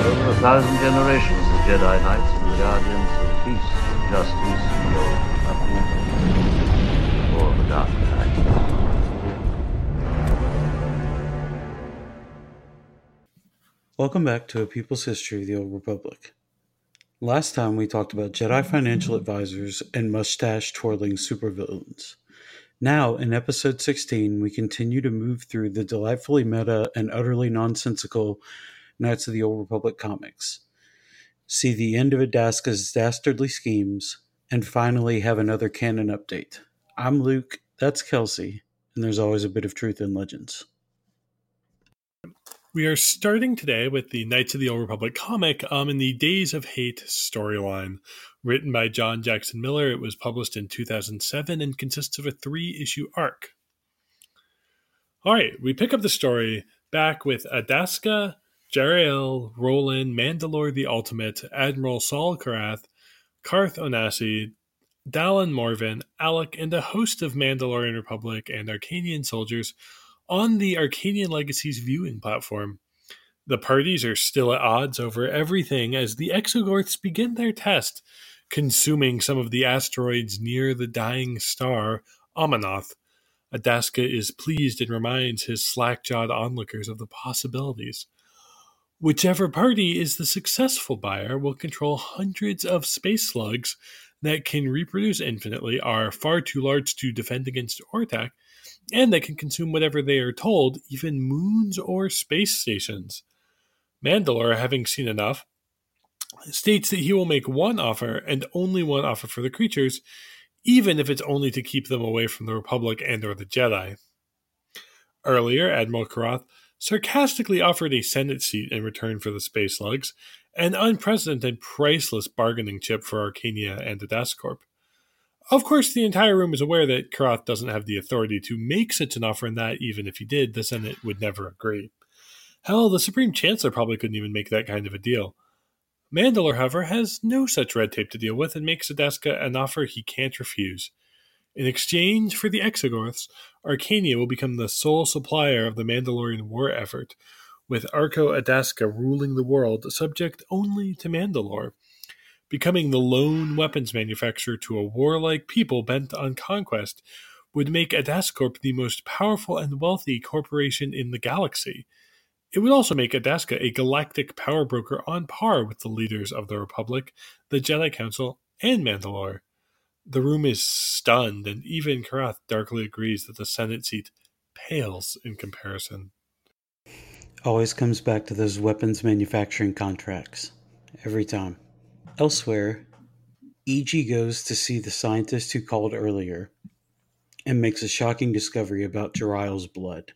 over a thousand generations, the Jedi Knights and Guardians of Peace, Justice, Uproot, or the Dark. Welcome back to A People's History of the Old Republic. Last time we talked about Jedi financial advisors and mustache twirling supervillains. Now, in episode 16, we continue to move through the delightfully meta and utterly nonsensical Knights of the Old Republic comics. See the end of Adasca's dastardly schemes, and finally have another canon update. I'm Luke, that's Kelsey, and there's always a bit of truth in legends. We are starting today with the Knights of the Old Republic comic um, in the Days of Hate storyline. Written by John Jackson Miller, it was published in 2007 and consists of a three issue arc. All right, we pick up the story back with Adasca, Jarael, Roland, Mandalore the Ultimate, Admiral Saul Karath, Carth Onasi, Dallin Morven, Alek, and a host of Mandalorian Republic and Arkanian soldiers on the Arkanian Legacies viewing platform. The parties are still at odds over everything as the Exogorths begin their test, consuming some of the asteroids near the dying star, Amanoth. Adasca is pleased and reminds his slack jawed onlookers of the possibilities. Whichever party is the successful buyer will control hundreds of space slugs that can reproduce infinitely, are far too large to defend against or attack, and they can consume whatever they are told, even moons or space stations. Mandalore, having seen enough, states that he will make one offer and only one offer for the creatures, even if it's only to keep them away from the Republic and or the Jedi. Earlier, Admiral Karath sarcastically offered a Senate seat in return for the space slugs, an unprecedented priceless bargaining chip for Arkania and the Dascorp. Of course, the entire room is aware that Karath doesn't have the authority to make such an offer, and that even if he did, the Senate would never agree. Hell, the Supreme Chancellor probably couldn't even make that kind of a deal. Mandalore, however, has no such red tape to deal with and makes Adasca an offer he can't refuse. In exchange for the Exogorths, Arkania will become the sole supplier of the Mandalorian war effort, with Arkoh Adasca ruling the world subject only to Mandalore becoming the lone weapons manufacturer to a warlike people bent on conquest would make Adascorp the most powerful and wealthy corporation in the galaxy. It would also make Adasca a galactic power broker on par with the leaders of the Republic, the Jedi Council, and Mandalore. The room is stunned, and even Karath darkly agrees that the Senate seat pales in comparison. Always comes back to those weapons manufacturing contracts. Every time. Elsewhere, E.G. goes to see the scientist who called earlier and makes a shocking discovery about Jarael's blood,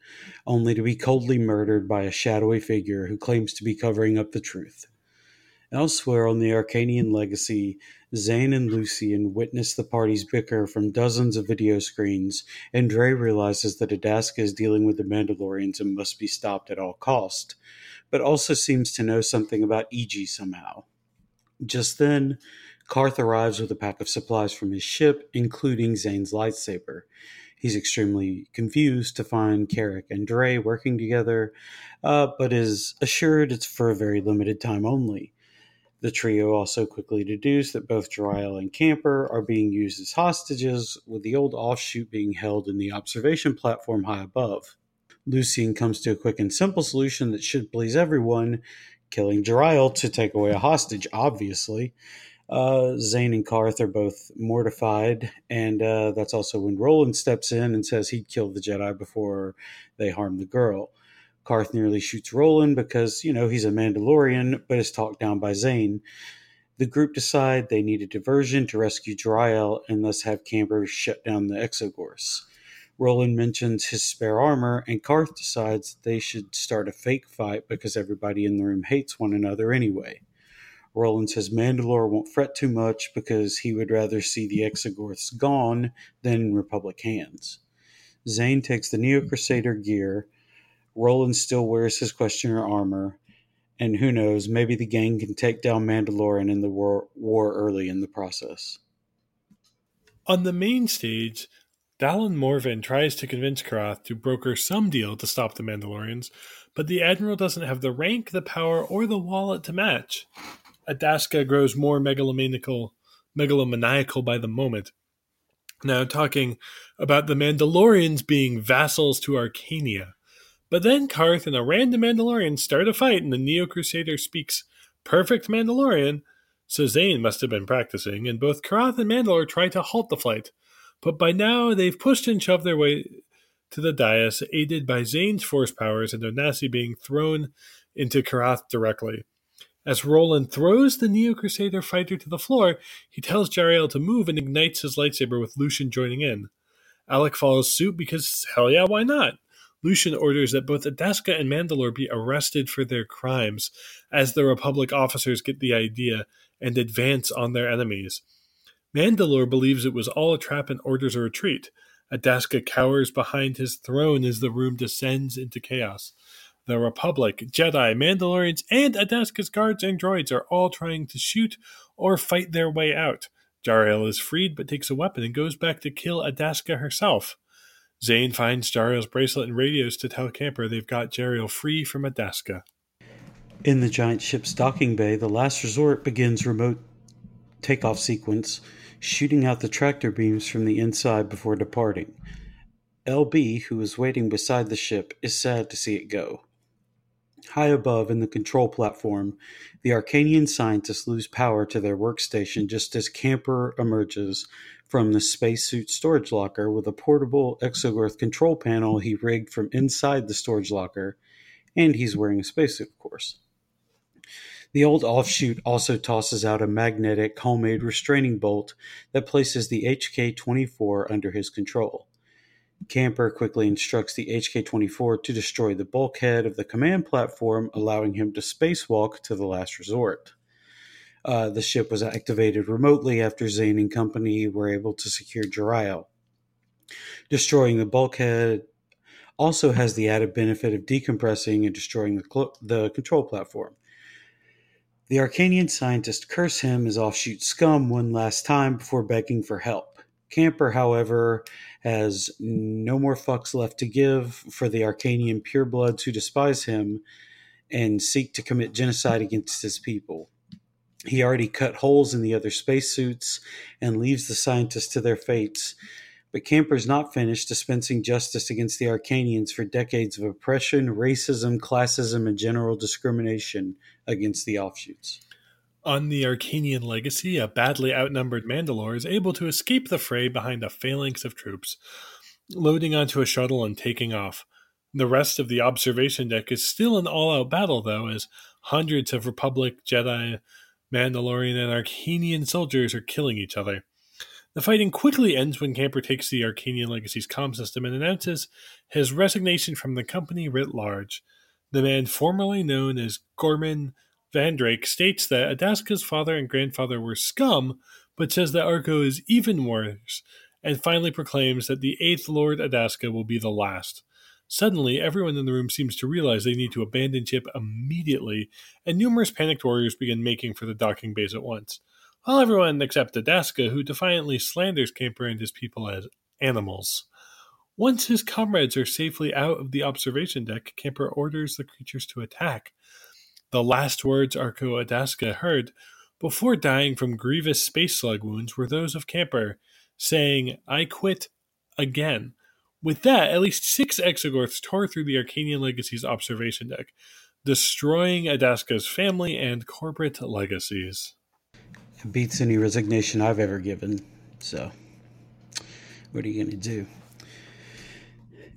only to be coldly murdered by a shadowy figure who claims to be covering up the truth. Elsewhere on the Arkanian legacy, Zane and Lucien witness the parties bicker from dozens of video screens, and Draay realizes that Adasca is dealing with the Mandalorians and must be stopped at all cost, but also seems to know something about E.G. somehow. Just then, Carth arrives with a pack of supplies from his ship, including Zane's lightsaber. He's extremely confused to find Carrick and Draay working together, uh, but is assured it's for a very limited time only. The trio also quickly deduce that both Jarael and Camper are being used as hostages, with the old offshoot being held in the observation platform high above. Lucien comes to a quick and simple solution that should please everyone killing Jarael to take away a hostage, obviously. Uh, Zane and Carth are both mortified, and uh, that's also when Roland steps in and says he'd kill the Jedi before they harm the girl. Carth nearly shoots Roland because, you know, he's a Mandalorian, but is talked down by Zane. The group decide they need a diversion to rescue Jarael and thus have Camper shut down the Exogorths. Roland mentions his spare armor, and Carth decides they should start a fake fight because everybody in the room hates one another anyway. Roland says Mandalore won't fret too much because he would rather see the Exogorths gone than in Republic hands. Zane takes the Neo Crusader gear. Roland still wears his questioner armor. And who knows, maybe the gang can take down Mandalore and end the war, war early in the process. On the main stage, Dallin Morven tries to convince Karath to broker some deal to stop the Mandalorians, but the Admiral doesn't have the rank, the power, or the wallet to match. Adasca grows more megalomaniacal, megalomaniacal by the moment. Now, talking about the Mandalorians being vassals to Arkania. But then Carth and a random Mandalorian start a fight, and the Neo Crusader speaks perfect Mandalorian, so Zane must have been practicing, and both Karath and Mandalore try to halt the flight. But by now, they've pushed and shoved their way to the dais, aided by Zane's force powers and Onasi being thrown into Karath directly. As Roland throws the Neo Crusader fighter to the floor, he tells Jarael to move and ignites his lightsaber with Lucien joining in. Alek follows suit because hell yeah, why not? Lucien orders that both Adasca and Mandalore be arrested for their crimes, as the Republic officers get the idea and advance on their enemies. Mandalore believes it was all a trap and orders a retreat. Adasca cowers behind his throne as the room descends into chaos. The Republic, Jedi, Mandalorians, and Adasca's guards and droids are all trying to shoot or fight their way out. Jarael is freed but takes a weapon and goes back to kill Adasca herself. Zane finds Jarael's bracelet and radios to tell Camper they've got Jarael free from Adasca. In the giant ship's docking bay, the last resort begins remote takeoff sequence, shooting out the tractor beams from the inside before departing. LB, who is waiting beside the ship, is sad to see it go. High above in the control platform, the Arkanian scientists lose power to their workstation just as Camper emerges from the spacesuit storage locker with a portable Exogorth control panel he rigged from inside the storage locker, and he's wearing a spacesuit, of course. The old offshoot also tosses out a magnetic homemade restraining bolt that places the HK 24 under his control. Camper quickly instructs the HK 24 to destroy the bulkhead of the command platform, allowing him to spacewalk to the last resort. Uh, the ship was activated remotely after Zane and company were able to secure Jarael. Destroying the bulkhead also has the added benefit of decompressing and destroying the, cl- the control platform. The Arkanian scientist curse him as offshoot scum one last time before begging for help. Camper, however, has no more fucks left to give for the Arkanian purebloods who despise him and seek to commit genocide against his people. He already cut holes in the other spacesuits and leaves the scientists to their fates. But Camper's not finished dispensing justice against the Arkanians for decades of oppression, racism, classism, and general discrimination against the offshoots. On the Arkanian legacy, a badly outnumbered Mandalore is able to escape the fray behind a phalanx of troops, loading onto a shuttle and taking off. The rest of the observation deck is still an all out battle, though, as hundreds of Republic, Jedi, Mandalorian, and Arkanian soldiers are killing each other. The fighting quickly ends when Camper takes the Arkanian Legacy's comm system and announces his resignation from the company writ large. The man formerly known as Gorman Vandrake states that Adasca's father and grandfather were scum, but says that Arkoh is even worse, and finally proclaims that the eighth Lord Adasca will be the last. Suddenly, everyone in the room seems to realize they need to abandon ship immediately, and numerous panicked warriors begin making for the docking base at once. All everyone except Adasca, who defiantly slanders Camper and his people as animals. Once his comrades are safely out of the observation deck, Camper orders the creatures to attack. The last words Arkoh Adasca heard before dying from grievous space slug wounds were those of Camper, saying, I quit again. With that, at least six Exogorths tore through the Arkanian Legacy's observation deck, destroying Adasca's family and corporate legacies. It beats any resignation I've ever given, so what are you going to do?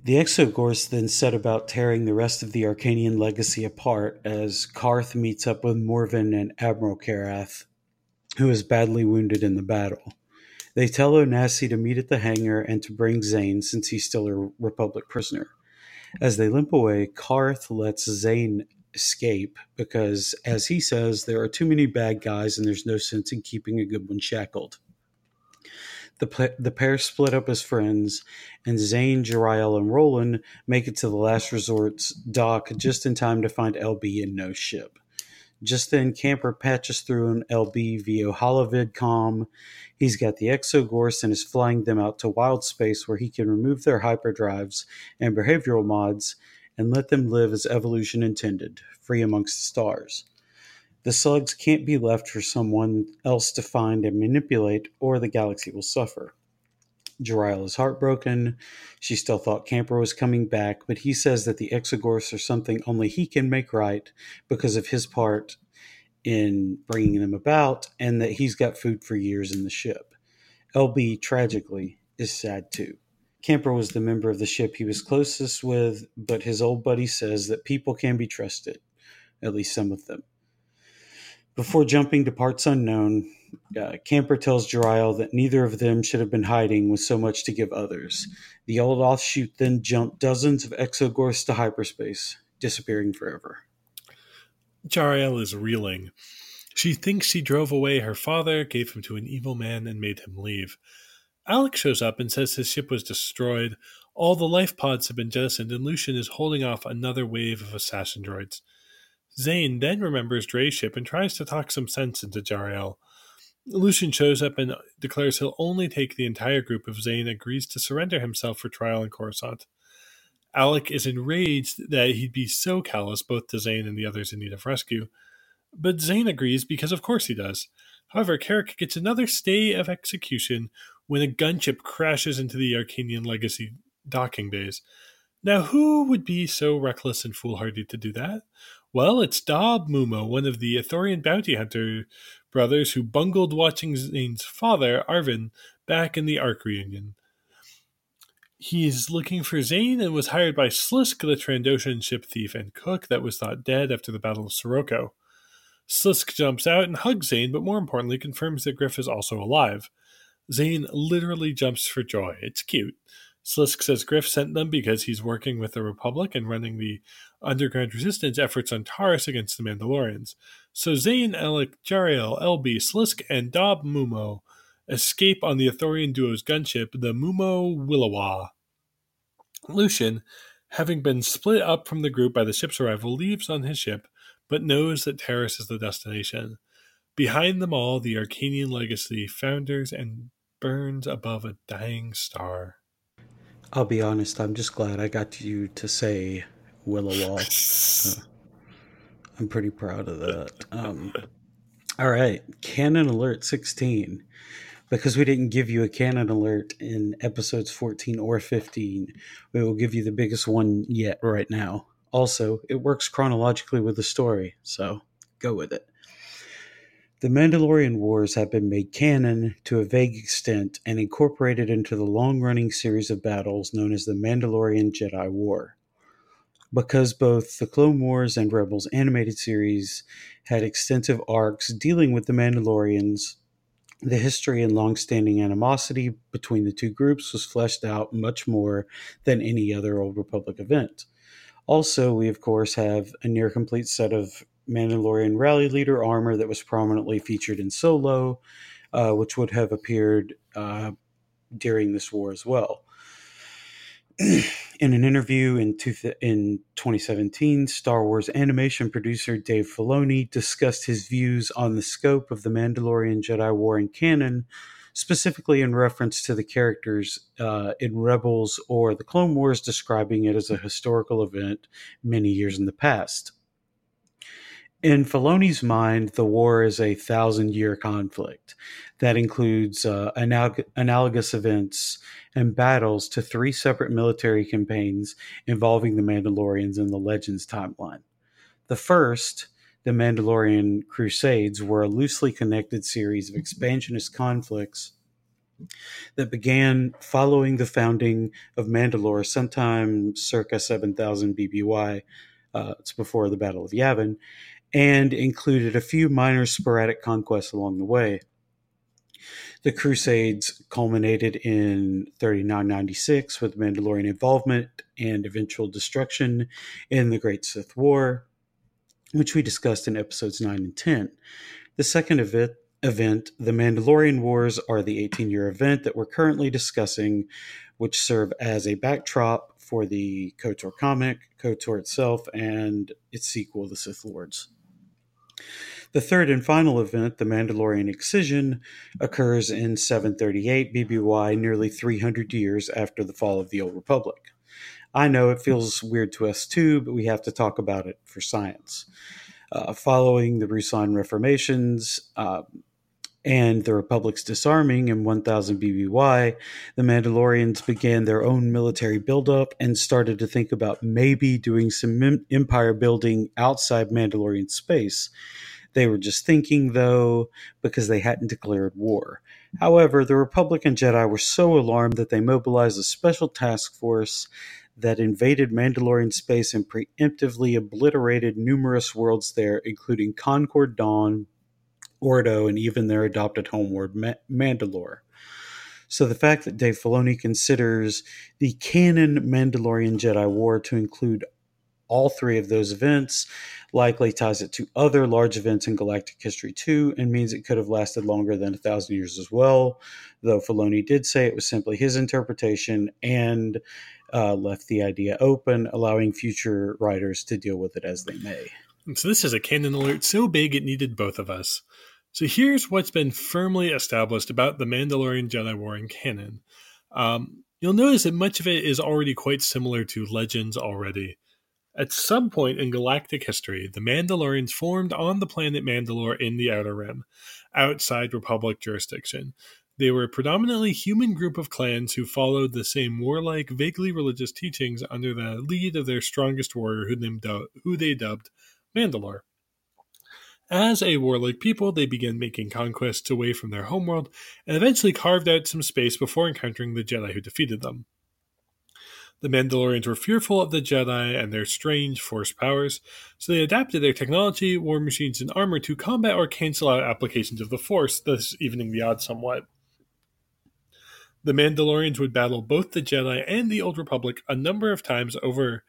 The Exogorths then set about tearing the rest of the Arkanian legacy apart as Carth meets up with Morven and Admiral Karath, who is badly wounded in the battle. They tell Onasi to meet at the hangar and to bring Zane since he's still a Republic prisoner. As they limp away, Carth lets Zane escape because, as he says, there are too many bad guys and there's no sense in keeping a good one shackled. The, the pair split up as friends, and Zane, Jarael, and Roland make it to the last resort's dock just in time to find LB in no ship. Just then, Camper patches through an LB via holovid com. He's got the Exogorths and is flying them out to wild space where he can remove their hyperdrives and behavioral mods and let them live as evolution intended, free amongst the stars. The slugs can't be left for someone else to find and manipulate, or the galaxy will suffer. Jarael is heartbroken. She still thought Camper was coming back, but he says that the Exogorths are something only he can make right because of his part in bringing them about, and that he's got food for years in the ship. LB, tragically, is sad too. Camper was the member of the ship he was closest with, but his old buddy says that people can be trusted, at least some of them. Before jumping to parts unknown, uh, Camper tells Jarael that neither of them should have been hiding with so much to give others. The old offshoot then jumped dozens of exogorths to hyperspace, disappearing forever. Jarael is reeling. She thinks she drove away her father, gave him to an evil man, and made him leave. Alek shows up and says his ship was destroyed, all the life pods have been jettisoned, and Lucien is holding off another wave of assassin droids. Zane then remembers Draay's ship and tries to talk some sense into Jarael. Lucien shows up and declares he'll only take the entire group if Zane agrees to surrender himself for trial in Coruscant. Alek is enraged that he'd be so callous both to Zane and the others in need of rescue, but Zane agrees because of course he does. However, Carrick gets another stay of execution when a gunship crashes into the Arkanian Legacy docking bays. Now, who would be so reckless and foolhardy to do that? Well, it's Dob Moomo, one of the Ithorian bounty hunter brothers who bungled watching Zane's father, Arvin, back in the Ark reunion. He's looking for Zane and was hired by Slisk, the Trandoshan ship thief and cook that was thought dead after the Battle of Serroco. Slisk jumps out and hugs Zane, but more importantly, confirms that Griff is also alive. Zane literally jumps for joy. It's cute. Slisk says Griff sent them because he's working with the Republic and running the underground resistance efforts on Taris against the Mandalorians. So Zane, Alek, Jarael, LB, Slisk, and Dob Moomo escape on the Ithorian duo's gunship, the Moomo Williwaw. Lucien, having been split up from the group by the ship's arrival, leaves on his ship but knows that Taris is the destination. Behind them all, the Arkanian legacy founders and burns above a dying star. I'll be honest, I'm just glad I got you to say Willowall. uh, I'm pretty proud of that. Um, all right, Canon Alert 16. Because we didn't give you a canon alert in episodes 14 or 15, we will give you the biggest one yet right now. Also, it works chronologically with the story, so go with it. The Mandalorian Wars have been made canon to a vague extent and incorporated into the long running series of battles known as the Mandalorian Jedi War. Because both the Clone Wars and Rebels animated series had extensive arcs dealing with the Mandalorians, the history and long standing animosity between the two groups was fleshed out much more than any other Old Republic event. Also, we of course have a near complete set of Mandalorian rally leader armor that was prominently featured in Solo, uh, which would have appeared uh, during this war as well. in an interview in, two in 2017, Star Wars animation producer Dave Filoni discussed his views on the scope of the Mandalorian Jedi War in canon specifically in reference to the characters uh, in Rebels or the Clone Wars, describing it as a historical event many years in the past. In Filoni's mind, the war is a thousand year conflict that includes uh, analog- analogous events and battles to three separate military campaigns involving the Mandalorians in the Legends timeline. The first, the Mandalorian Crusades were a loosely connected series of expansionist conflicts that began following the founding of Mandalore sometime circa 7000 BBY. Uh, it's before the Battle of Yavin, and included a few minor sporadic conquests along the way. The Crusades culminated in 3996 with Mandalorian involvement and eventual destruction in the Great Sith War, which we discussed in episodes 9 and 10. The second event, event, the Mandalorian Wars, are the 18 year event that we're currently discussing, which serve as a backdrop for the KOTOR comic, KOTOR itself, and its sequel, The Sith Lords. The third and final event, the Mandalorian Excision, occurs in 738 BBY, nearly 300 years after the fall of the Old Republic. I know it feels weird to us too, but we have to talk about it for science. Uh, following the Ruusan reformations uh, and the Republic's disarming in 1000 BBY, the Mandalorians began their own military buildup and started to think about maybe doing some empire building outside Mandalorian space. They were just thinking, though, because they hadn't declared war. However, the Republican Jedi were so alarmed that they mobilized a special task force that invaded Mandalorian space and preemptively obliterated numerous worlds there, including Concord Dawn, Ordo, and even their adopted homeworld, Ma- Mandalore. So the fact that Dave Filoni considers the canon Mandalorian Jedi War to include all three of those events likely ties it to other large events in galactic history too, and means it could have lasted longer than a thousand years as well. Though Filoni did say it was simply his interpretation and uh, left the idea open, allowing future writers to deal with it as they may. So this is a canon alert so big it needed both of us. So here's what's been firmly established about the Mandalorian Jedi War in canon. Um, you'll notice that much of it is already quite similar to Legends already. At some point in galactic history, the Mandalorians formed on the planet Mandalore in the Outer Rim, outside Republic jurisdiction. They were a predominantly human group of clans who followed the same warlike, vaguely religious teachings under the lead of their strongest warrior, who, who they dubbed Mandalore. As a warlike people, they began making conquests away from their homeworld and eventually carved out some space before encountering the Jedi who defeated them. The Mandalorians were fearful of the Jedi and their strange force powers, so they adapted their technology, war machines, and armor to combat or cancel out applications of the Force, thus evening the odds somewhat. The Mandalorians would battle both the Jedi and the Old Republic a number of times over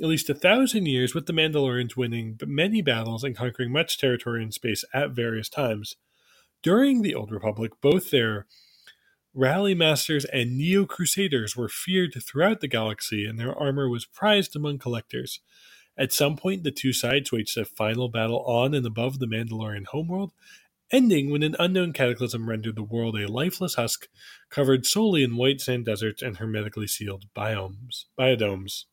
at least a thousand years, with the Mandalorians winning many battles and conquering much territory in space at various times. During the Old Republic, both their Rally Masters and Neo Crusaders were feared throughout the galaxy, and their armor was prized among collectors. At some point, the two sides waged a final battle on and above the Mandalorian homeworld, ending when an unknown cataclysm rendered the world a lifeless husk covered solely in white sand deserts and hermetically sealed biomes, biodomes.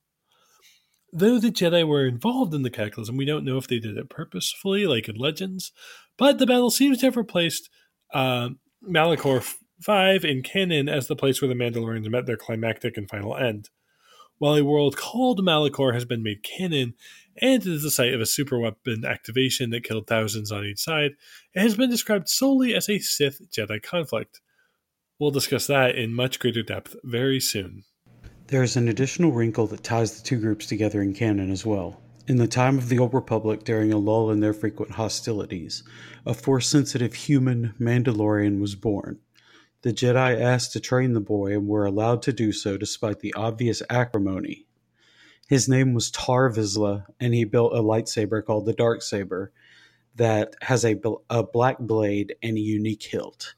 Though the Jedi were involved in the cataclysm, we don't know if they did it purposefully, like in Legends, but the battle seems to have replaced uh, Malachor 5 in canon as the place where the Mandalorians met their climactic and final end. While a world called Malachor has been made canon, and it is the site of a superweapon activation that killed thousands on each side, it has been described solely as a Sith Jedi conflict. We'll discuss that in much greater depth very soon. There is an additional wrinkle that ties the two groups together in canon as well. In the time of the Old Republic, during a lull in their frequent hostilities, a force sensitive human Mandalorian was born. The Jedi asked to train the boy and were allowed to do so despite the obvious acrimony. His name was Tar Vizsla, and he built a lightsaber called the Dark Saber that has a, a black blade and a unique hilt.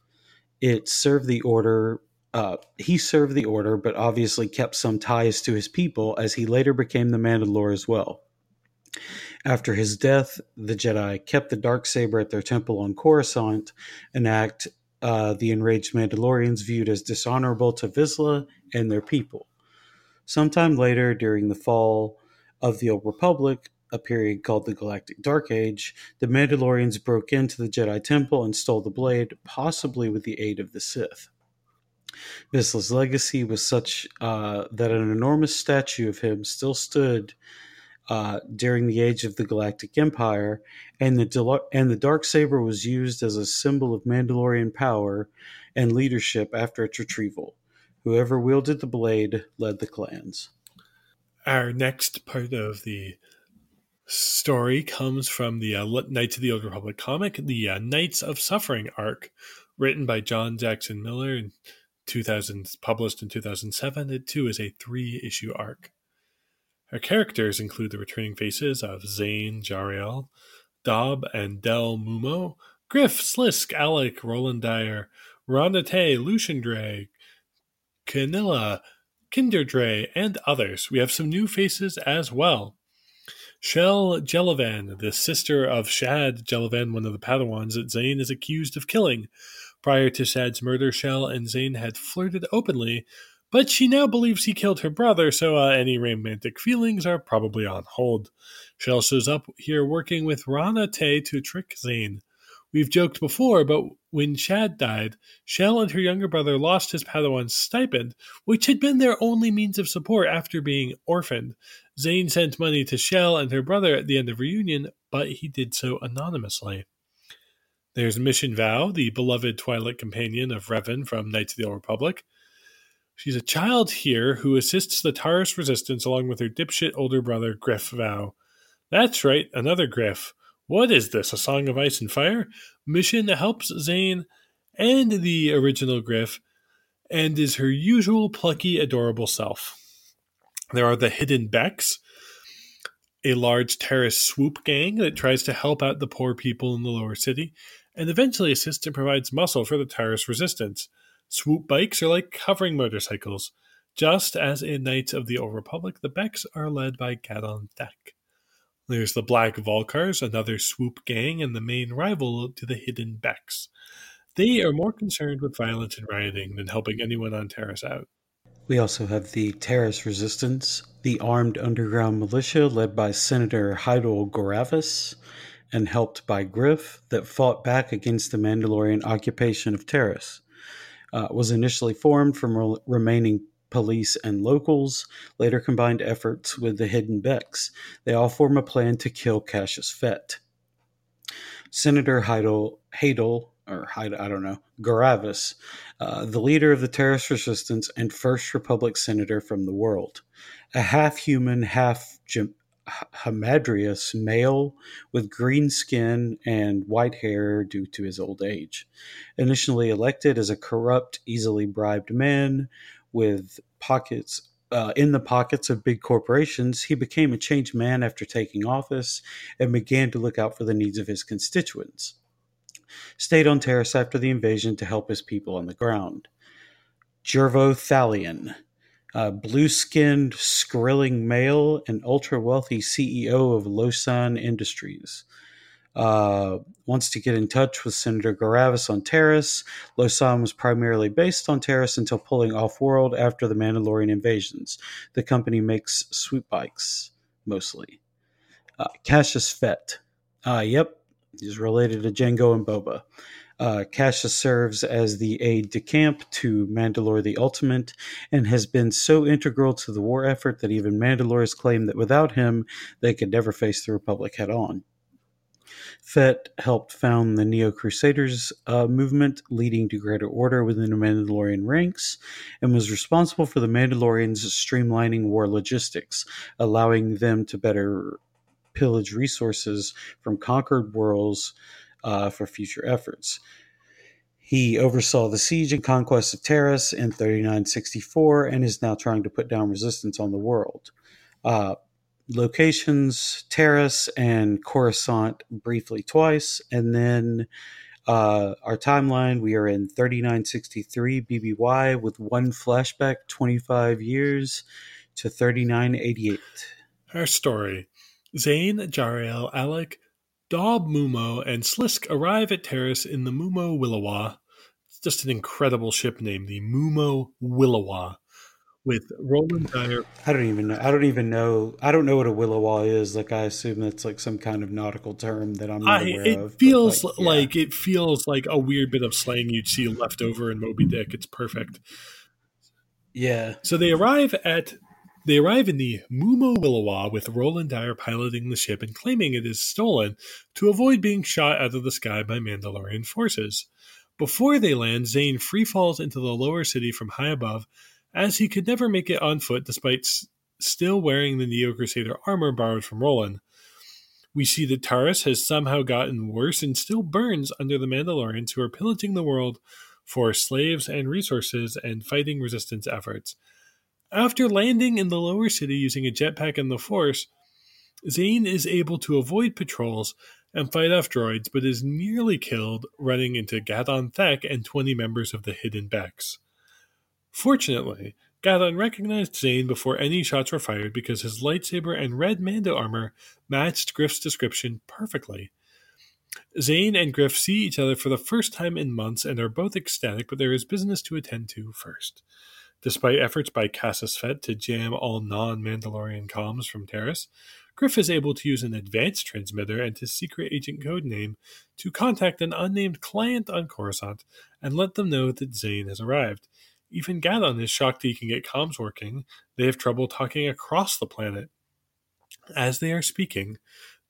It served the order. Uh, he served the order, but obviously kept some ties to his people as he later became the Mandalore as well. After his death, the Jedi kept the dark saber at their temple on Coruscant, an act uh, the enraged Mandalorians viewed as dishonorable to Vizsla and their people. Sometime later, during the fall of the Old Republic, a period called the Galactic Dark Age, the Mandalorians broke into the Jedi Temple and stole the blade, possibly with the aid of the Sith. Vizsla's legacy was such uh, that an enormous statue of him still stood uh, during the age of the Galactic Empire, and the and the dark saber was used as a symbol of Mandalorian power and leadership after its retrieval. Whoever wielded the blade led the clans. Our next part of the story comes from the uh, Knights of the Old Republic comic, the uh, Knights of Suffering arc, written by John Jackson Miller in 2000, published in 2007. It too is a three issue arc. Her characters include the returning faces of Zane Jarael, Dob and Del Moomo, Griff, Slisk, Alek, Roland Dyer, Tay, Lucien Draay, Q'anilia, Krynda Draay, and others. We have some new faces as well. Shel Jelavan, the sister of Shad Jelavan, one of the Padawans that Zane is accused of killing. Prior to Shad's murder, Shel and Zane had flirted openly, But she now believes he killed her brother, so uh, any romantic feelings are probably on hold. Shel shows up here working with Raana Tey to trick Zane. We've joked before, but when Shad died, Shel and her younger brother lost his Padawan's stipend, which had been their only means of support after being orphaned. Zane sent money to Shel and her brother at the end of reunion, but he did so anonymously. There's Mission Vao, the beloved Twi'lek companion of Revan from Knights of the Old Republic. She's a child here who assists the Taris resistance along with her dipshit older brother, Griff Vao. That's right, another Griff. What is this, a song of ice and fire? Mission helps Zane and the original Griff and is her usual plucky, adorable self. There are the Hidden Beks, a large terrorist swoop gang that tries to help out the poor people in the lower city, and eventually assists and provides muscle for the terrorist resistance. Swoop bikes are like hovering motorcycles. Just as in Knights of the Old Republic, the Beks are led by Gadon Thek. There's the Black Vulkars, another swoop gang and the main rival to the Hidden Beks. They are more concerned with violence and rioting than helping anyone on Taris out. We also have the Taris Resistance, the armed underground militia led by Senator Heidel Goravis and helped by Griff that fought back against the Mandalorian occupation of Taris. Uh, was initially formed from re- remaining police and locals, later combined efforts with the Hidden Beks. They all form a plan to kill Cassius Fett. Senator Heidel, Heidel or Heidel, I don't know, Goravis, uh, the leader of the Taris resistance and first Republic senator from the world. A half human, half hamadryas male with green skin and white hair due to his old age. Initially elected as a corrupt, easily bribed man with pockets uh, in the pockets of big corporations, he became a changed man after taking office and began to look out for the needs of his constituents. Stayed on Taris after the invasion to help his people on the ground. Jervo Thalion, a blue skinned, skrilling male and ultra wealthy CEO of Losan Industries. Uh, wants to get in touch with Senator Goravis on Taris. Losan was primarily based on Taris until pulling off world after the Mandalorian invasions. The company makes swoop bikes, mostly. Uh, Cassius Fett. Uh, yep, he's related to Jango and Boba. Uh, Cassius serves as the aide de camp to Mandalore the Ultimate and has been so integral to the war effort that even Mandalorians claim that without him, they could never face the Republic head on. Fett helped found the Neo Crusaders uh, movement, leading to greater order within the Mandalorian ranks, and was responsible for the Mandalorians streamlining war logistics, allowing them to better pillage resources from conquered worlds uh, for future efforts. He oversaw the siege and conquest of Taris in 3964 and is now trying to put down resistance on the world. Uh, locations Taris and Coruscant briefly twice, and then uh, our timeline we are in 3963 BBY with one flashback 25 years to 3988. Our story Zane, Jarael, Alek, Dob Moomo and Slisk arrive at Taris in the Moomo Williwaw. It's just an incredible ship name, the Moomo Williwaw, with Roland Dyer. I don't even know. I don't even know. I don't know what a Williwaw is. Like I assume that's like some kind of nautical term that I'm not I, aware it of. It feels like, yeah. like, it feels like a weird bit of slang you'd see left over in Moby Dick. It's perfect. Yeah. So they arrive at they arrive in the Moomo Williwaw with Roland Dyer piloting the ship and claiming it is stolen to avoid being shot out of the sky by Mandalorian forces. Before they land, Zane free falls into the lower city from high above, as he could never make it on foot despite s- still wearing the Neo Crusader armor borrowed from Roland. We see that Taris has somehow gotten worse and still burns under the Mandalorians who are pillaging the world for slaves and resources and fighting resistance efforts. After landing in the lower city using a jetpack and the Force, Zane is able to avoid patrols and fight off droids, but is nearly killed running into Gadon Thek and 20 members of the Hidden Beks. Fortunately, Gadon recognized Zane before any shots were fired because his lightsaber and red Mando armor matched Griff's description perfectly. Zane and Griff see each other for the first time in months and are both ecstatic, but there is business to attend to first. Despite efforts by Cassus Fett to jam all non Mandalorian comms from Taris, Griff is able to use an advanced transmitter and his secret agent code name to contact an unnamed client on Coruscant and let them know that Zane has arrived. Even Gadon is shocked he can get comms working. They have trouble talking across the planet. As they are speaking,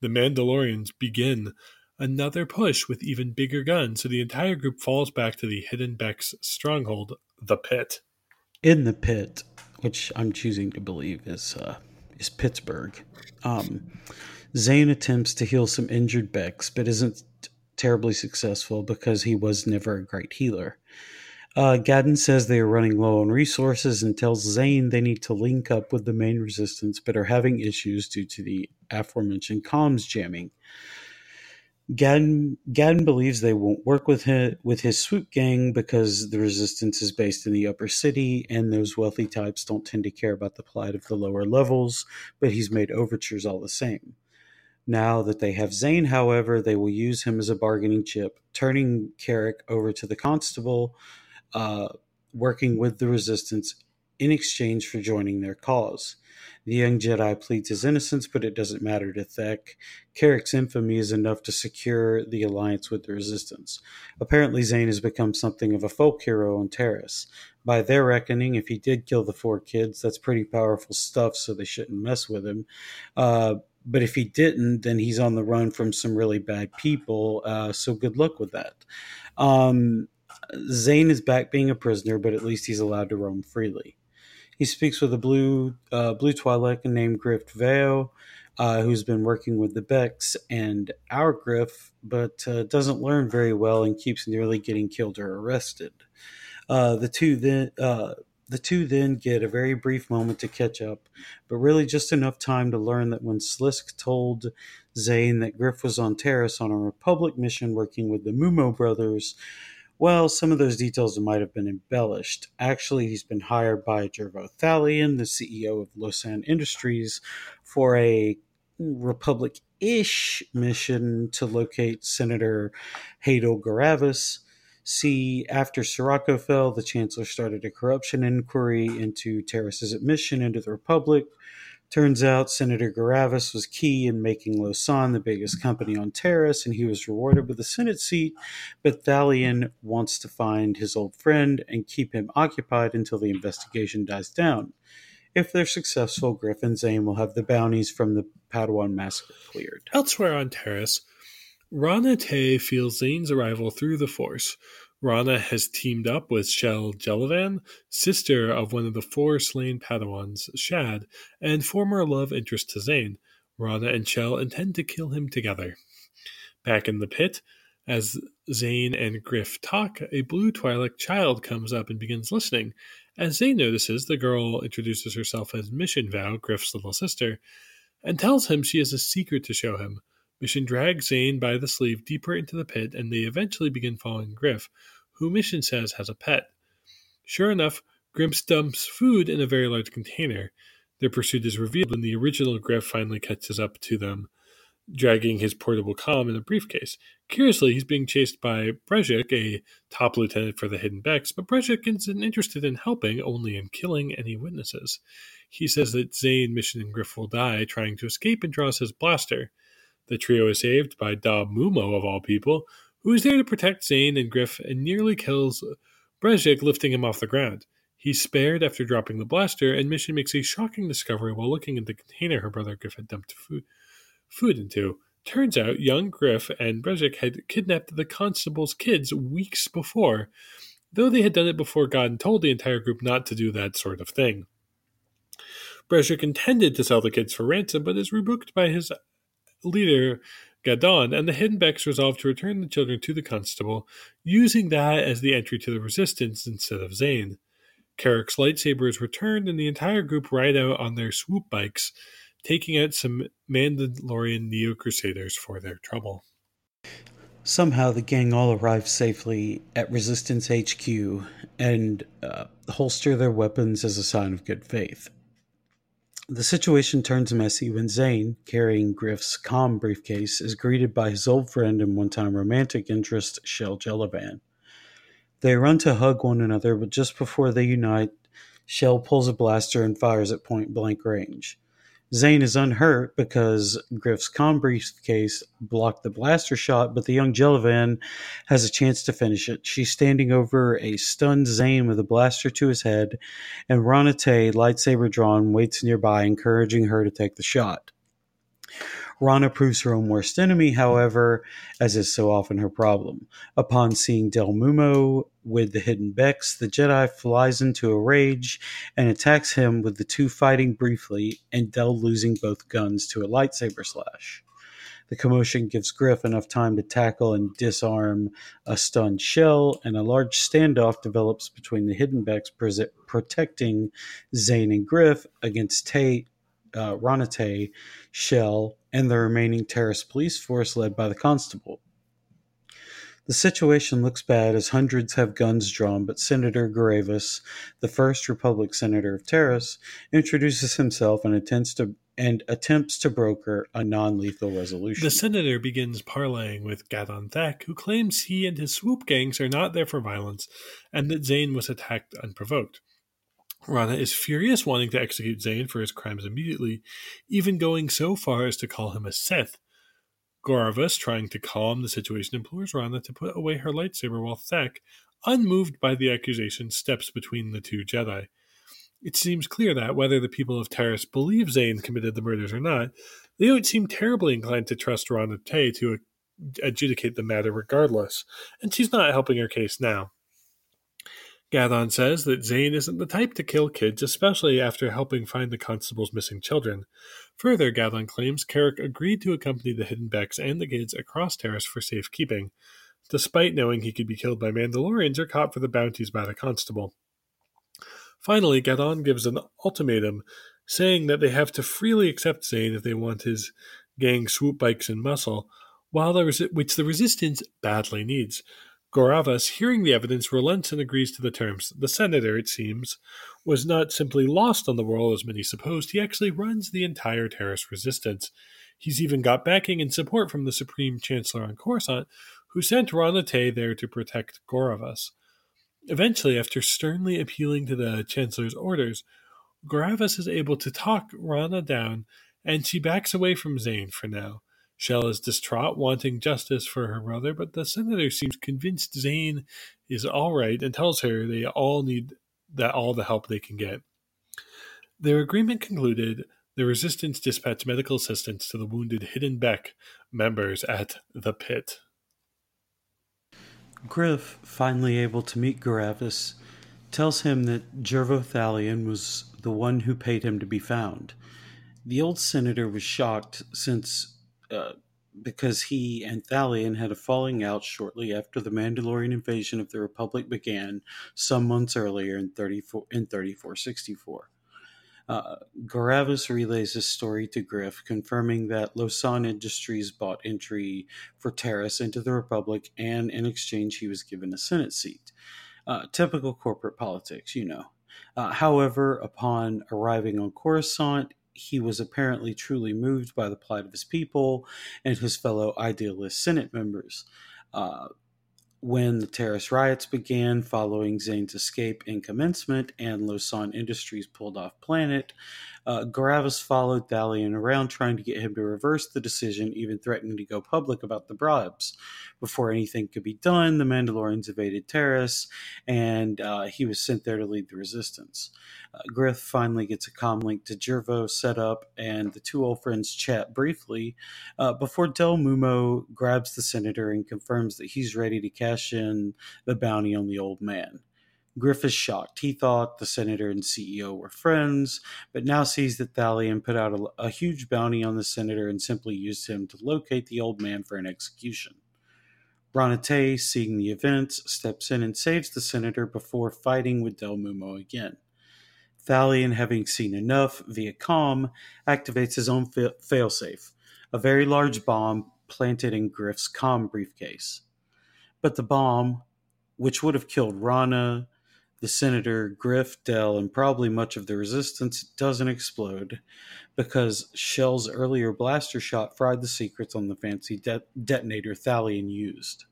the Mandalorians begin another push with even bigger guns, so the entire group falls back to the Hidden Beks stronghold, the Pit. In the Pit, which I'm choosing to believe is uh, is Pittsburgh. Um, Zane attempts to heal some injured Beks, but isn't terribly successful because he was never a great healer. Uh, Gadon says they are running low on resources and tells Zane they need to link up with the main resistance but are having issues due to the aforementioned comms jamming. Gadon, believes they won't work with his, with his swoop gang because the resistance is based in the upper city and those wealthy types don't tend to care about the plight of the lower levels, but he's made overtures all the same. Now that they have Zane, however, they will use him as a bargaining chip, turning Carrick over to the constable, uh, working with the resistance in exchange for joining their cause. The young Jedi pleads his innocence, but it doesn't matter to Thek. Carrick's infamy is enough to secure the alliance with the Resistance. Apparently, Zane has become something of a folk hero on Taris. By their reckoning, if he did kill the four kids, that's pretty powerful stuff, so they shouldn't mess with him. Uh, but if he didn't, then he's on the run from some really bad people, uh, so good luck with that. Um, Zane is back being a prisoner, but at least he's allowed to roam freely. He speaks with a blue uh, blue Twi'lek named Griff Vao, uh, who's been working with the Beks and our Griff, but uh, doesn't learn very well and keeps nearly getting killed or arrested. Uh, the two then uh, the two then get a very brief moment to catch up, but really just enough time to learn that when Slisk told Zane that Griff was on Taris on a Republic mission working with the Moomo brothers, well, some of those details might have been embellished. Actually, he's been hired by Jervo Thalion, the CEO of Losan Industries, for a Republic ish mission to locate Senator Haydel Goravis. See, after Serroco fell, the Chancellor started a corruption inquiry into Taris's admission into the Republic, Turns out Senator Goravis was key in making Losan the biggest company on Taris, and he was rewarded with a Senate seat. But Thalion wants to find his old friend and keep him occupied until the investigation dies down. If they're successful, Griff and Zane will have the bounties from the Padawan massacre cleared. Elsewhere on Taris, Raana Tey feels Zane's arrival through the Force, Raana has teamed up with Shel Jelavan, sister of one of the four slain Padawans, Shad, and former love interest to Zane. Raana and Shel intend to kill him together. Back in the pit, as Zane and Griff talk, a blue Twi'lek child comes up and begins listening. As Zane notices, the girl introduces herself as Mission Vao, Griff's little sister, and tells him she has a secret to show him. Mission drags Zane by the sleeve deeper into the pit, and they eventually begin following Griff, who Mission says has a pet. Sure enough, Griff dumps food in a very large container. Their pursuit is revealed when the original Griff finally catches up to them, dragging his portable comm in a briefcase. Curiously, he's being chased by Brejik, a top lieutenant for the Hidden Beks, but Brejik isn't interested in helping, only in killing any witnesses. He says that Zane, Mission, and Griff will die trying to escape and draws his blaster. The trio is saved by Dob Moomo, of all people, who is there to protect Zane and Griff and nearly kills Brejik, lifting him off the ground. He's spared after dropping the blaster, and Mission makes a shocking discovery while looking at the container her brother Griff had dumped food, food into. Turns out young Griff and Brejik had kidnapped the constable's kids weeks before, though they had done it before God told the entire group not to do that sort of thing. Brejik intended to sell the kids for ransom, but is rebuked by his leader Gadon, and the Hiddenbeks resolve to return the children to the constable, using that as the entry to the resistance instead of Zane. Carrick's lightsaber is returned, and the entire group ride out on their swoop bikes, taking out some Mandalorian Neo Crusaders for their trouble. Somehow, the gang all arrive safely at Resistance HQ and uh, holster their weapons as a sign of good faith. The situation turns messy when Zane, carrying Griff's comm briefcase, is greeted by his old friend and one time romantic interest, Shel Jelavan. They run to hug one another, but just before they unite, Shel pulls a blaster and fires at point blank range. Zane is unhurt because Griff's com briefcase blocked the blaster shot, but the young Jelavan has a chance to finish it. She's standing over a stunned Zane with a blaster to his head, and Raana Tey, lightsaber drawn, waits nearby, encouraging her to take the shot. Raana proves her own worst enemy, however, as is so often her problem. Upon seeing Del Moomo with the Hidden Beks, the Jedi flies into a rage and attacks him with the two fighting briefly and Del losing both guns to a lightsaber slash. The commotion gives Griff enough time to tackle and disarm a stunned Shel, and a large standoff develops between the Hidden Beks protecting Zane and Griff against Tate, uh, Ranate, Shel, and the remaining terrorist police force led by the constable. The situation looks bad as hundreds have guns drawn, but Senator Goravis, the first Republic senator of Taris, introduces himself and attempts to and attempts to broker a non-lethal resolution. The senator begins parleying with Gadon Thek, who claims he and his swoop gangs are not there for violence, and that Zane was attacked unprovoked. Raana is furious, wanting to execute Zane for his crimes immediately, even going so far as to call him a Sith. Goravis, trying to calm the situation, implores Raana to put away her lightsaber while Thek, unmoved by the accusation, steps between the two Jedi. It seems clear that, whether the people of Taris believe Zane committed the murders or not, they don't seem terribly inclined to trust Raana Tey to uh, adjudicate the matter regardless, and she's not helping her case now. Gadon says that Zane isn't the type to kill kids, especially after helping find the constable's missing children. Further, Gadon claims Carrick agreed to accompany the Hidden Beks and the kids across Taris for safekeeping, despite knowing he could be killed by Mandalorians or caught for the bounties by the constable. Finally, Gadon gives an ultimatum, saying that they have to freely accept Zane if they want his gang swoop bikes and muscle, while the which the resistance badly needs. Goravis, hearing the evidence, relents and agrees to the terms. The senator, it seems, was not simply lost on the world as many supposed, he actually runs the entire terrorist resistance. He's even got backing and support from the Supreme Chancellor on Coruscant, who sent Raana Tey there to protect Goravis. Eventually, after sternly appealing to the Chancellor's orders, Goravis is able to talk Raana down, and she backs away from Zane for now. Shel is distraught, wanting justice for her brother, but the senator seems convinced Zane is all right and tells her they all need that all the help they can get. Their agreement concluded, the resistance dispatched medical assistance to the wounded Hidden Bek members at the pit. Griff, finally able to meet Goravis, tells him that Jervo Thalion was the one who paid him to be found. The old senator was shocked since uh, because he and Thalion had a falling out shortly after the Mandalorian invasion of the Republic began some months earlier in 34 in 3464. Uh, relays his story to Griff, confirming that Lhosan Industries bought entry for Taris into the Republic, and in exchange, he was given a Senate seat. Uh, typical corporate politics, you know. Uh, however, upon arriving on Coruscant, he was apparently truly moved by the plight of his people and his fellow idealist Senate members. Uh, when the terrorist riots began following Zane's escape in commencement and Lhosan Industries pulled off planet, uh, Goravis followed Thalion around trying to get him to reverse the decision, even threatening to go public about the bribes. Before anything could be done, the Mandalorians invaded Taris, and uh, he was sent there to lead the resistance. Uh, Griff finally gets a com link to Jervo set up, and the two old friends chat briefly uh, before Del Moomo grabs the senator and confirms that he's ready to cash in the bounty on the old man. Griff is shocked. He thought the senator and CEO were friends, but now sees that Thalion put out a, a, huge bounty on the senator and simply used him to locate the old man for an execution. Raana Tey, seeing the events, steps in and saves the senator before fighting with Del Moomo again. Thalion, having seen enough via com, activates his own fa- failsafe, a very large bomb planted in Griff's com briefcase. But the bomb, which would have killed Raana, the senator, Griff, Del, and probably much of the resistance doesn't explode because Shel's earlier blaster shot fried the secrets on the fancy de- detonator Thalion used.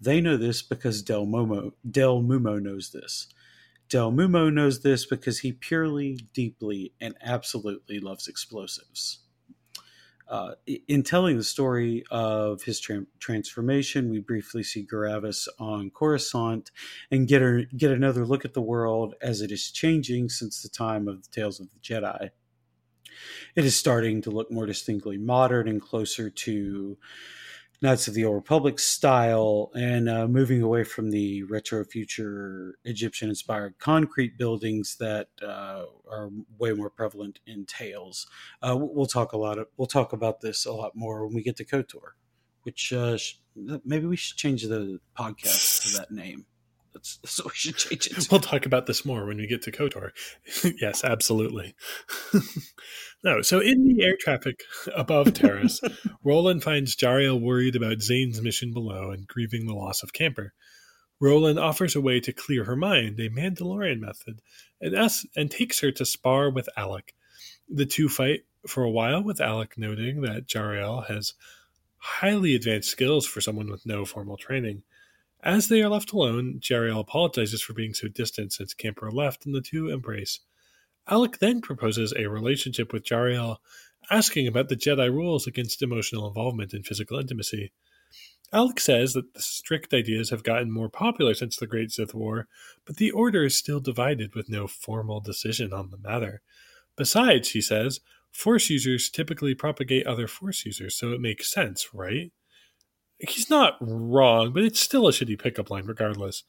They know this because Del Moomo, Del Moomo knows this. Del Moomo knows this because he purely, deeply, and absolutely loves explosives. Uh, in telling the story of his tra- transformation, we briefly see Goravis on Coruscant and get a, get another look at the world as it is changing since the time of the Tales of the Jedi. It is starting to look more distinctly modern and closer to Knights of the Old Republic style and uh, moving away from the retro future Egyptian inspired concrete buildings that uh, are way more prevalent in Tales. Uh, we'll talk a lot of, we'll talk about this a lot more when we get to KOTOR, which uh, sh- maybe we should change the podcast to that name. That's, so we should change it. We'll talk about this more when we get to KOTOR. yes, absolutely. no, so in the air traffic above Taris, Rohlan finds Jarael worried about Zane's mission below and grieving the loss of Camper. Rohlan offers a way to clear her mind, a Mandalorian method, and, asks, and takes her to spar with Alek. The two fight for a while, with Alek noting that Jarael has highly advanced skills for someone with no formal training. As they are left alone, Jarael apologizes for being so distant since Camper left, and the two embrace. Alek then proposes a relationship with Jarael, asking about the Jedi rules against emotional involvement and physical intimacy. Alek says that the strict ideas have gotten more popular since the Great Sith War, but the Order is still divided with no formal decision on the matter. Besides, he says, Force users typically propagate other Force users, so it makes sense, right? He's not wrong, but it's still a shitty pickup line regardless.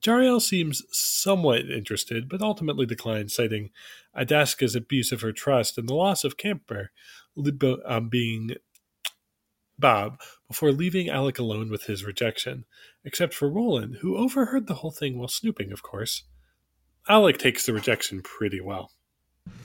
Jarael seems somewhat interested, but ultimately declines, citing Adasca's abuse of her trust and the loss of Camper um, being Bob before leaving Alek alone with his rejection, except for Rohlan, who overheard the whole thing while snooping, of course. Alek takes the rejection pretty well.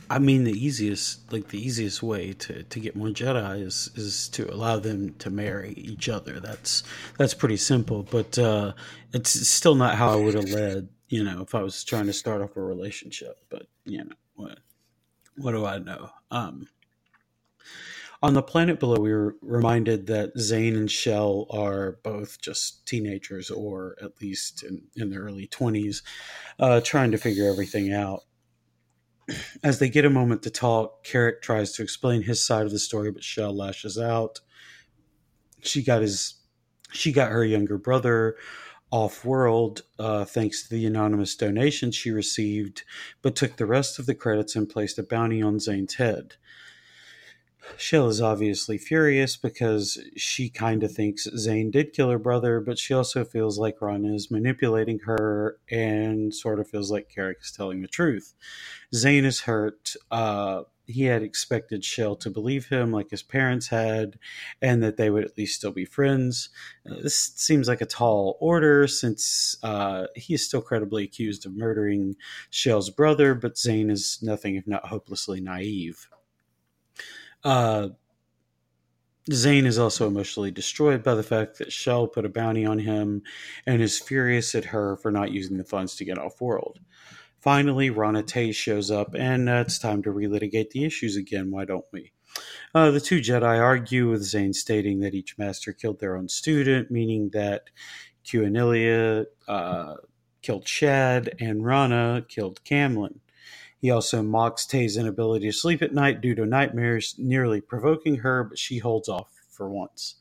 I mean, the easiest, like the easiest way to, to get more Jedi is is to allow them to marry each other. That's that's pretty simple, but uh, it's still not how I would have led. You know, if I was trying to start off a relationship. But you know, what what do I know? Um, on the planet below, we were reminded that Zane and Shel are both just teenagers, or at least in, in their early twenties, uh, trying to figure everything out as they get a moment to talk, Carrick tries to explain his side of the story, but Shel lashes out. She got his, she got her younger brother off world uh, thanks to the anonymous donation she received, but took the rest of the credits and placed a bounty on Zane's head. Shel is obviously furious because she kind of thinks Zane did kill her brother, but she also feels like Ron is manipulating her and sort of feels like Carrick is telling the truth. Zane is hurt. Uh, he had expected Shel to believe him like his parents had, and that they would at least still be friends. Uh, this seems like a tall order since uh, he is still credibly accused of murdering Shel's brother, but Zane is nothing if not hopelessly naive. Uh, Zane is also emotionally destroyed by the fact that Shel put a bounty on him and is furious at her for not using the funds to get off world. Finally, Raana Tey shows up, and uh, it's time to relitigate the issues again. Why don't we? Uh, the two Jedi argue, with Zane stating that each master killed their own student, meaning that Q uh, killed Shad and Raana killed Camlin. He also mocks Tey's inability to sleep at night due to nightmares, nearly provoking her, but she holds off for once.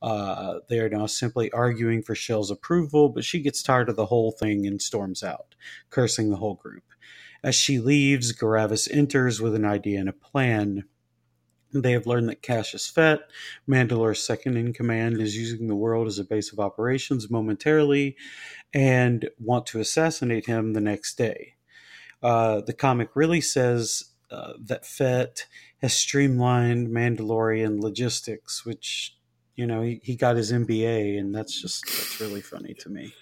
Uh, they are now simply arguing for Shel's approval, but she gets tired of the whole thing and storms out, cursing the whole group. As she leaves, Goravis enters with an idea and a plan. They have learned that Cassus Fett, Mandalore's second in command, is using the world as a base of operations momentarily and want to assassinate him the next day. Uh, the comic really says uh, that Fett has streamlined Mandalorian logistics, which you know he, he got his MBA, and that's just that's really funny to me.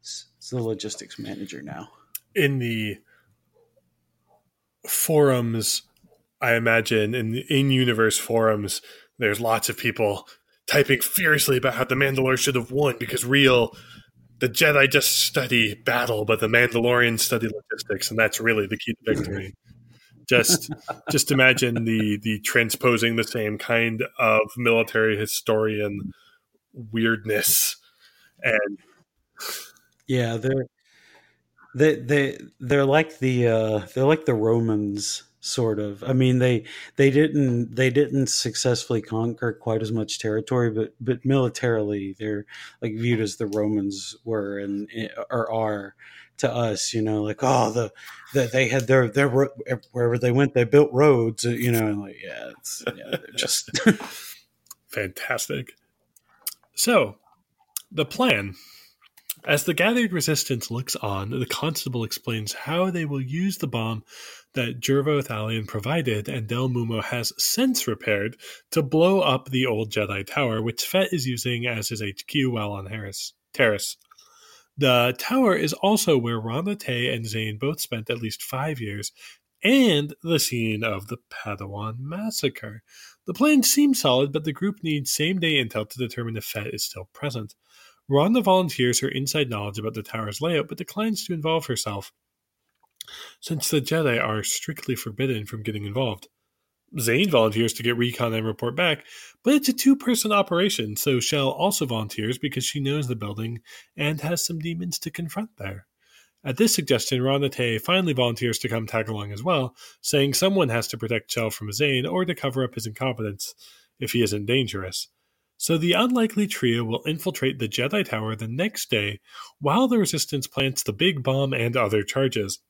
It's, the logistics manager now. In the forums, I imagine in in universe forums, there's lots of people typing furiously about how the Mandalore should have won because real the Jedi just study battle, but the Mandalorians study logistics, and that's really the key to victory. just just imagine the the transposing the same kind of military historian weirdness and yeah there they they they're like the uh, they're like the Romans sort of. I mean they they didn't they didn't successfully conquer quite as much territory, but but militarily they're like viewed as the Romans were and eh, or are to us. You know, like oh the, the they had their their wherever they went they built roads. You know, and like yeah, it's yeah, they're just fantastic. So the plan as the gathered resistance looks on, the constable explains how they will use the bomb that Jervo Thalion provided and Del Mumo has since repaired to blow up the old Jedi Tower, which Fett is using as his HQ while on Harris Terrace. The tower is also where Raana Tey and Zane both spent at least five years, and the scene of the Padawan massacre. The plan seems solid, but the group needs same day intel to determine if Fett is still present. Raana volunteers her inside knowledge about the tower's layout, but declines to involve herself, since the Jedi are strictly forbidden from getting involved. Zane volunteers to get recon and report back, but it's a two person operation, so Shel also volunteers because she knows the building and has some demons to confront there. At this suggestion, Raana Tey finally volunteers to come tag along as well, saying someone has to protect Shel from Zane or to cover up his incompetence if he isn't dangerous. So the unlikely trio will infiltrate the Jedi Tower the next day while the Resistance plants the big bomb and other charges.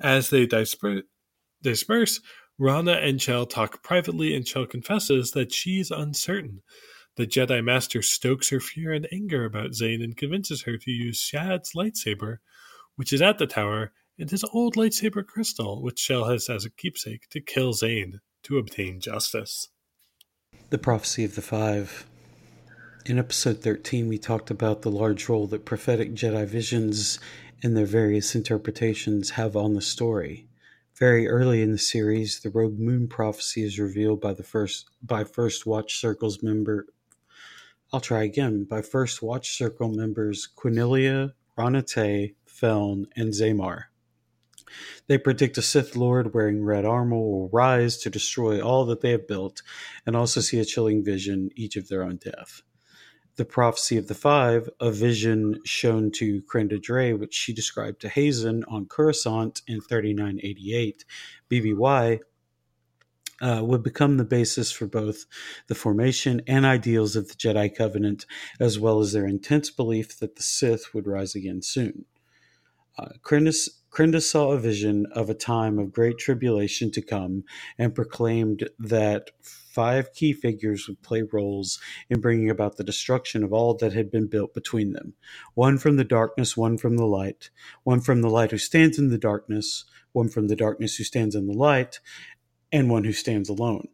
As they disper- disperse, Raana and Shel talk privately, and Shel confesses that she's uncertain. The Jedi Master stokes her fear and anger about Zane and convinces her to use Shad's lightsaber, which is at the tower, and his old lightsaber crystal, which Shel has as a keepsake, to kill Zane to obtain justice. The Prophecy of the Five. In episode 13, we talked about the large role that prophetic Jedi visions and their various interpretations have on the story. Very early in the series, the Rogue Moon prophecy is revealed by the first by First Watch Circle's member. I'll try again. By First Watch Circle members Q'anilia, Ranate, Feln, and Xamar. They predict a Sith Lord wearing red armor will rise to destroy all that they have built, and also see a chilling vision, each of their own death. The prophecy of the five, a vision shown to Krynda Draay, which she described to Haazen on Coruscant in 3988 BBY, uh, would become the basis for both the formation and ideals of the Jedi Covenant, as well as their intense belief that the Sith would rise again soon. Uh, Krynda saw a vision of a time of great tribulation to come and proclaimed that five key figures would play roles in bringing about the destruction of all that had been built between them. One from the darkness, one from the light, one from the light who stands in the darkness, one from the darkness who stands in the light, and one who stands alone.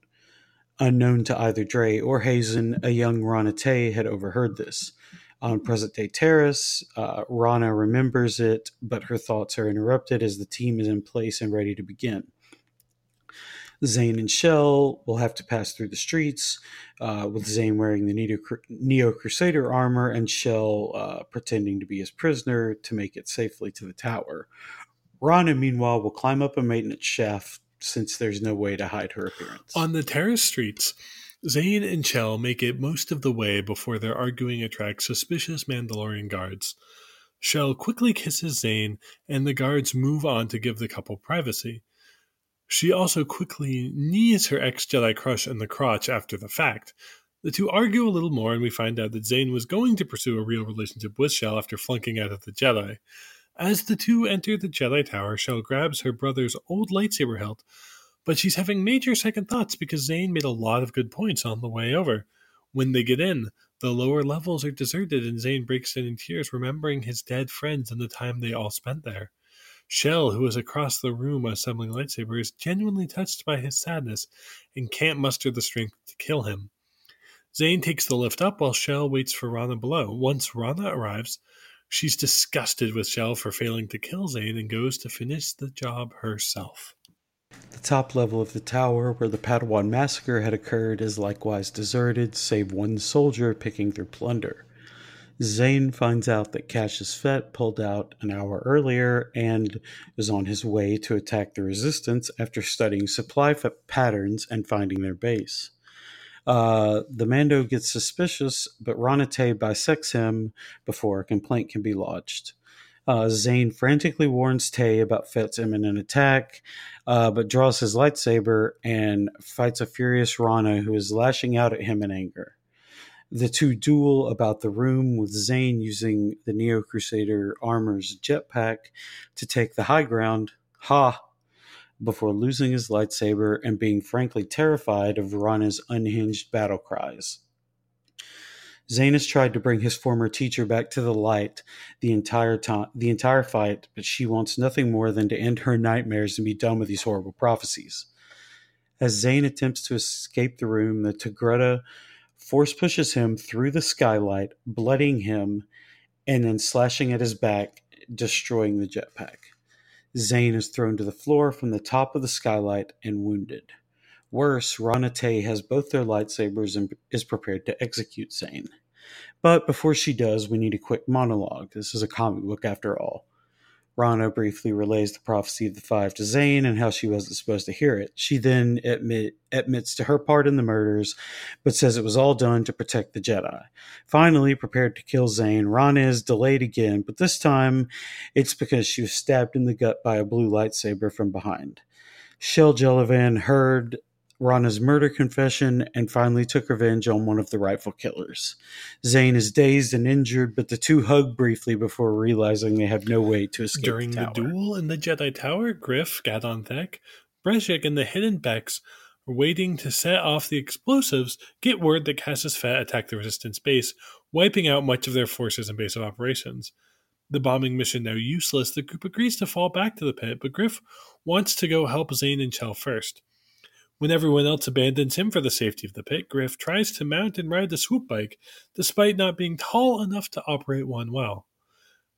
Unknown to either Draay or Haazen, a young Raana Tey had overheard this on present day Taris. Uh, Raana remembers it, but her thoughts are interrupted as the team is in place and ready to begin. Zane and Shel will have to pass through the streets, uh, with Zane wearing the Neo Crusader armor and Shel uh, pretending to be his prisoner to make it safely to the tower. Raana, meanwhile, will climb up a maintenance shaft since there's no way to hide her appearance. On the Taris streets, Zane and Shel make it most of the way before their arguing attracts suspicious Mandalorian guards. Shel quickly kisses Zane, and the guards move on to give the couple privacy. She also quickly knees her ex Jedi crush in the crotch after the fact. The two argue a little more, and we find out that Zane was going to pursue a real relationship with Shel after flunking out of the Jedi. As the two enter the Jedi Tower, Shel grabs her brother's old lightsaber hilt, but she's having major second thoughts because Zane made a lot of good points on the way over. When they get in, the lower levels are deserted and Zane breaks in in tears, remembering his dead friends and the time they all spent there. Shel, who is across the room assembling lightsabers, is genuinely touched by his sadness and can't muster the strength to kill him. Zane takes the lift up while Shel waits for Raana below. Once Raana arrives, she's disgusted with Shel for failing to kill Zane and goes to finish the job herself. The top level of the tower where the Padawan massacre had occurred is likewise deserted, save one soldier picking through plunder. Zane finds out that Cassus Fett pulled out an hour earlier and is on his way to attack the resistance after studying supply f- patterns and finding their base. Uh, the Mando gets suspicious, but Raana Tey bisects him before a complaint can be lodged. Uh, Zane frantically warns Tey about Fett's imminent attack, uh, but draws his lightsaber and fights a furious Raana who is lashing out at him in anger. The two duel about the room with Zane using the Neo Crusader armor's jetpack to take the high ground. Ha! Before losing his lightsaber and being frankly terrified of Raana's unhinged battle cries. Zane has tried to bring his former teacher back to the light the entire time, the entire fight, but she wants nothing more than to end her nightmares and be done with these horrible prophecies. As Zane attempts to escape the room, the Togruta force pushes him through the skylight, bloodying him, and then slashing at his back, destroying the jetpack. Zane is thrown to the floor from the top of the skylight and wounded. Worse, Raana Tey has both their lightsabers and is prepared to execute Zane. But before she does, we need a quick monologue. This is a comic book after all. Raana briefly relays the prophecy of the five to Zane and how she wasn't supposed to hear it. She then admit, admits to her part in the murders, but says it was all done to protect the Jedi. Finally, prepared to kill Zane, Raana is delayed again, but this time it's because she was stabbed in the gut by a blue lightsaber from behind. Shel Jelavan heard Raana's murder confession and finally took revenge on one of the rightful killers. Zane is dazed and injured, but the two hug briefly before realizing they have no way to escape. During the, the, duel in the Jedi Tower, Griff, Gadon Thek, Breshik, and the Hidden Beks are waiting to set off the explosives, get word that Cassus Fett attacked the Resistance base, wiping out much of their forces and base of operations. The bombing mission now useless, the group agrees to fall back to the pit, but Griff wants to go help Zane and Shel first. When everyone else abandons him for the safety of the pit, Griff tries to mount and ride the swoop bike, despite not being tall enough to operate one well.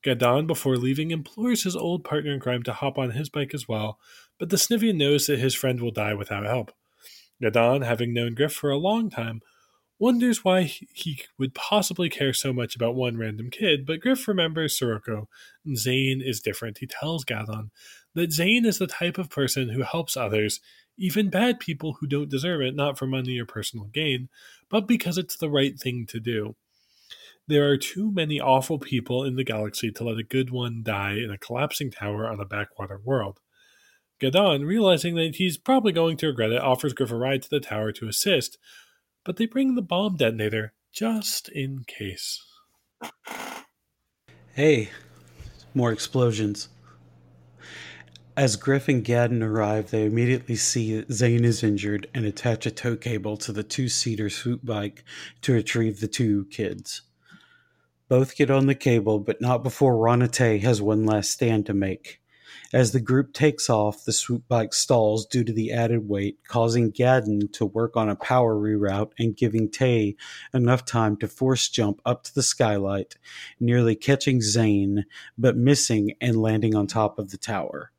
Gadon, before leaving, implores his old partner in crime to hop on his bike as well, but the Snivian knows that his friend will die without help. Gadon, having known Griff for a long time, wonders why he would possibly care so much about one random kid, but Griff remembers Serroco, Zane is different. He tells Gadon that Zane is the type of person who helps others even bad people who don't deserve it, not for money or personal gain, but because it's the right thing to do. There are too many awful people in the galaxy to let a good one die in a collapsing tower on a backwater world. Gadon, realizing that he's probably going to regret it, offers Griff a ride to the tower to assist, but they bring the bomb detonator just in case. Hey, more explosions. As Griff and Gadon arrive, they immediately see Zane is injured and attach a tow cable to the two seater swoop bike to retrieve the two kids. Both get on the cable, but not before Raana Tey has one last stand to make. As the group takes off, the swoop bike stalls due to the added weight, causing Gadon to work on a power reroute and giving Tey enough time to force jump up to the skylight, nearly catching Zane, but missing and landing on top of the tower.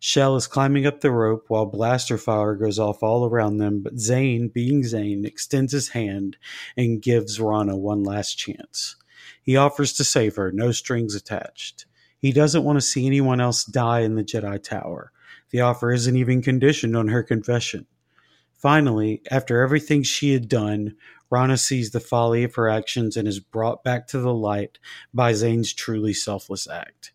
Shel is climbing up the rope while blaster fire goes off all around them, but Zane, being Zane, extends his hand and gives Raana one last chance. He offers to save her, no strings attached. He doesn't want to see anyone else die in the Jedi Tower. The offer isn't even conditioned on her confession. Finally, after everything she had done, Raana sees the folly of her actions and is brought back to the light by Zane's truly selfless act.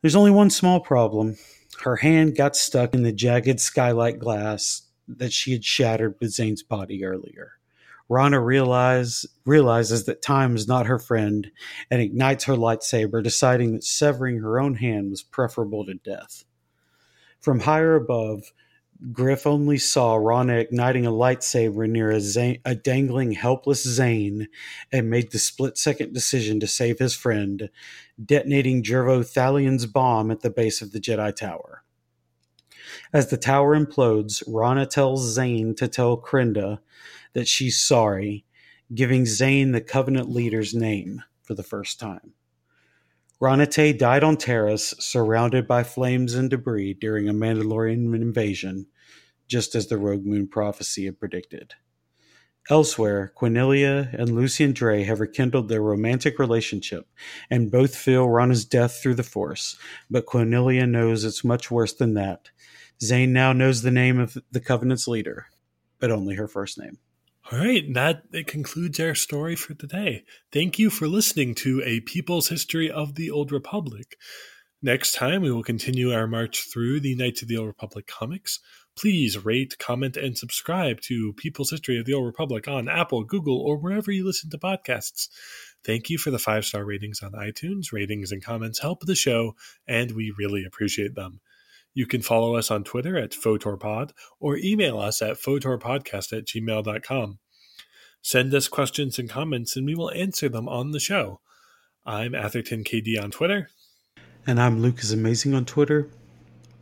There's only one small problem. Her hand got stuck in the jagged skylight glass that she had shattered with Zane's body earlier. Raana realize, realizes that time is not her friend and ignites her lightsaber, deciding that severing her own hand was preferable to death. From higher above, Griff only saw Raana igniting a lightsaber near a, Zane, a dangling, helpless Zane and made the split second decision to save his friend, detonating Jervo Thalion's bomb at the base of the Jedi Tower. As the tower implodes, Raana tells Zane to tell Krynda that she's sorry, giving Zane the Covenant leader's name for the first time. Tey died on Taris, surrounded by flames and debris during a Mandalorian invasion, just as the Rogue Moon prophecy had predicted. Elsewhere, Q'anilia and Lucien Draay have rekindled their romantic relationship, and both feel Raana's death through the Force, but Q'anilia knows it's much worse than that. Zane now knows the name of the Covenant's leader, but only her first name. All right, that it concludes our story for today. Thank you for listening to A People's History of the Old Republic. Next time, we will continue our march through the Knights of the Old Republic comics. Please rate, comment, and subscribe to People's History of the Old Republic on Apple, Google, or wherever you listen to podcasts. Thank you for the five star ratings on iTunes. Ratings and comments help the show, and we really appreciate them. You can follow us on Twitter at PhotorPod or email us at photorpodcast at gmail.com. Send us questions and comments, and we will answer them on the show. I'm Atherton KD on Twitter. And I'm Lucas Amazing on Twitter.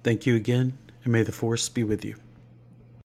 Thank you again, and may the Force be with you.